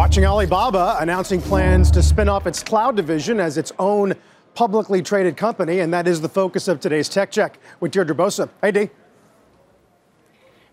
Watching Alibaba announcing plans to spin off its cloud division as its own publicly traded company, and that is the focus of today's Tech Check with Deirdre Bosa. Hey, Dee.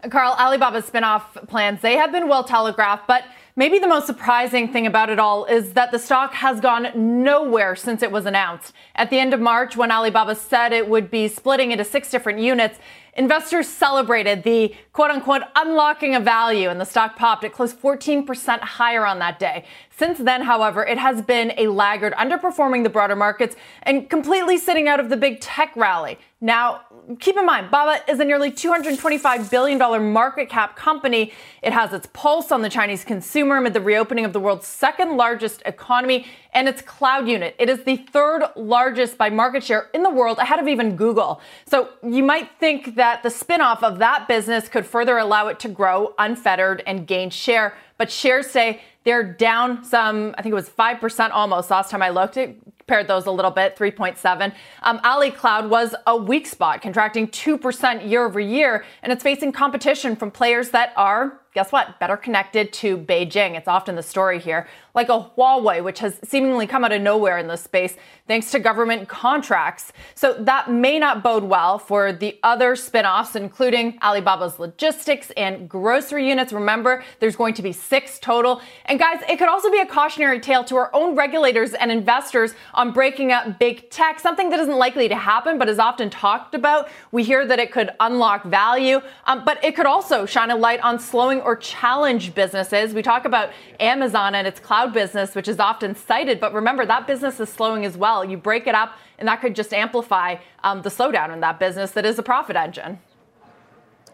Carl, Alibaba's spinoff plans, they have been well telegraphed, but Maybe the most surprising thing about it all is that the stock has gone nowhere since it was announced. At the end of March, when Alibaba said it would be splitting into six different units, investors celebrated the quote unquote unlocking a value and the stock popped. It closed 14% higher on that day. Since then, however, it has been a laggard, underperforming the broader markets and completely sitting out of the big tech rally. Now, keep in mind, Baba is a nearly $225 billion market cap company. It has its pulse on the Chinese consumer amid the reopening of the world's second largest economy and its cloud unit. It is the third largest by market share in the world, ahead of even Google. So you might think that the spinoff of that business could further allow it to grow unfettered and gain share. But shares say they're down some, I think it was 5% almost last time I looked. It paired those a little bit, 3.7. Um, Ali Cloud was a weak spot, contracting 2% year over year, and it's facing competition from players that are guess what? Better connected to Beijing. It's often the story here. Like a Huawei, which has seemingly come out of nowhere in this space thanks to government contracts. So that may not bode well for the other spin-offs, including Alibaba's logistics and grocery units. Remember, there's going to be six total. And guys, it could also be a cautionary tale to our own regulators and investors on breaking up big tech, something that isn't likely to happen, but is often talked about. We hear that it could unlock value, um, but it could also shine a light on slowing or challenge businesses. We talk about Amazon and its cloud business, which is often cited, but remember that business is slowing as well. You break it up, and that could just amplify um, the slowdown in that business that is a profit engine.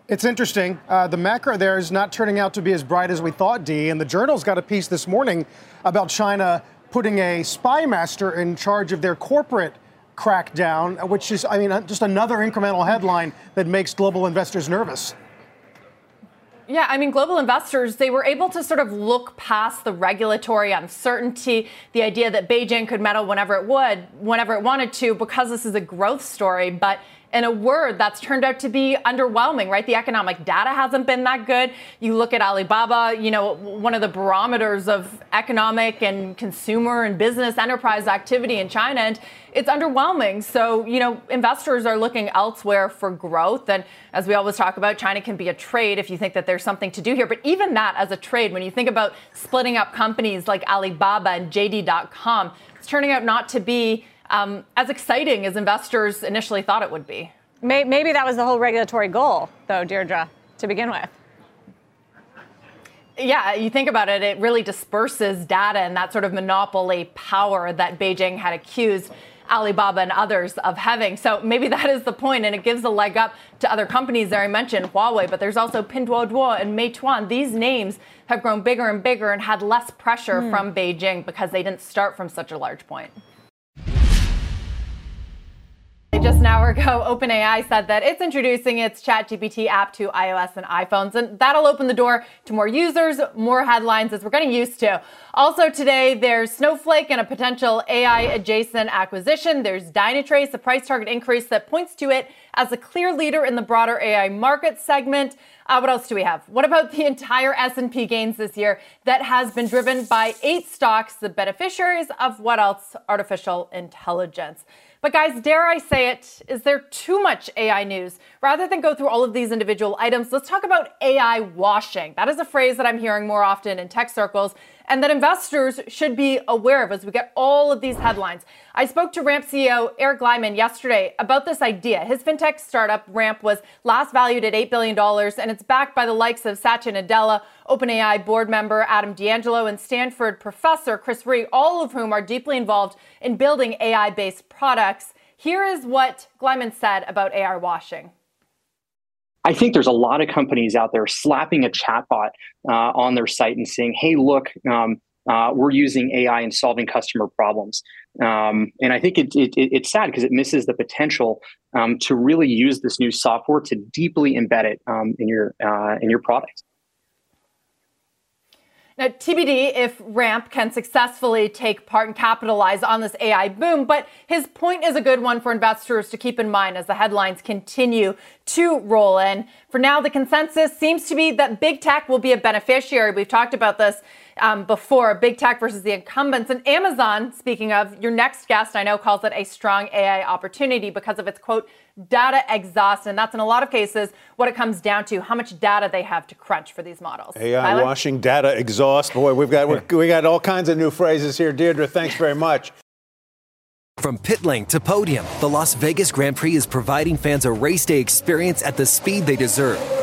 It's interesting. Uh, the macro there is not turning out to be as bright as we thought, Dee. And the Journal's got a piece this morning about China putting a spy master in charge of their corporate crackdown, which is, I mean, uh, just another incremental headline that makes global investors nervous. Yeah, I mean, global investors, they were able to sort of look past the regulatory uncertainty, the idea that Beijing could meddle whenever it would, whenever it wanted to, because this is a growth story. But in a word that's turned out to be underwhelming, right? The economic data hasn't been that good. You look at Alibaba, you know, one of the barometers of economic and consumer and business enterprise activity in China, and it's underwhelming. So, you know, investors are looking elsewhere for growth. And as we always talk about, China can be a trade if you think that there's something to do here. But even that as a trade, when you think about splitting up companies like Alibaba and JD.com, it's turning out not to be um, as exciting as investors initially thought it would be. Maybe that was the whole regulatory goal, though, Deirdre, to begin with. Yeah, you think about it, it really disperses data and that sort of monopoly power that Beijing had accused Alibaba and others of having. So maybe that is the point, and it gives a leg up to other companies there. I mentioned Huawei, but there's also Pinduoduo and Meituan. These names have grown bigger and bigger and had less pressure mm. from Beijing because they didn't start from such a large point. Just an hour ago, OpenAI said that it's introducing its ChatGPT app to iOS and iPhones, and that'll open the door to more users, more headlines as we're getting used to. Also today, there's Snowflake and a potential AI adjacent acquisition. There's Dynatrace, a price target increase that points to it as a clear leader in the broader AI market segment. Uh, what else do we have? What about the entire S&P gains this year that has been driven by eight stocks, the beneficiaries of what else? Artificial intelligence. But guys, dare I say it, is there too much AI news? Rather than go through all of these individual items, let's talk about AI washing. That is a phrase that I'm hearing more often in tech circles and that investors should be aware of as we get all of these headlines. I spoke to Ramp CEO Eric Glyman yesterday about this idea. His fintech startup Ramp was last valued at $8 billion, and it's backed by the likes of Satya Nadella, OpenAI board member Adam D'Angelo, and Stanford professor Chris Ré, all of whom are deeply involved in building AI based products. Here is what Glyman said about AI washing. I think there's a lot of companies out there slapping a chatbot uh, on their site and saying, "Hey, look, um, uh, we're using AI and solving customer problems." Um, and I think it, it, it, it's sad because it misses the potential um, to really use this new software to deeply embed it um, in your uh, in your product. Now, TBD if Ramp can successfully take part and capitalize on this AI boom, but his point is a good one for investors to keep in mind as the headlines continue to roll in. For now, the consensus seems to be that big tech will be a beneficiary. We've talked about this um, before big tech versus the incumbents. And Amazon, speaking of, your next guest, I know, calls it a strong AI opportunity because of its quote, data exhaust. And that's in a lot of cases what it comes down to how much data they have to crunch for these models. AI Tyler? washing, data exhaust. Boy, we've got, we got all kinds of new phrases here. Deirdre, thanks very much. From pit lane to podium, the Las Vegas Grand Prix is providing fans a race day experience at the speed they deserve.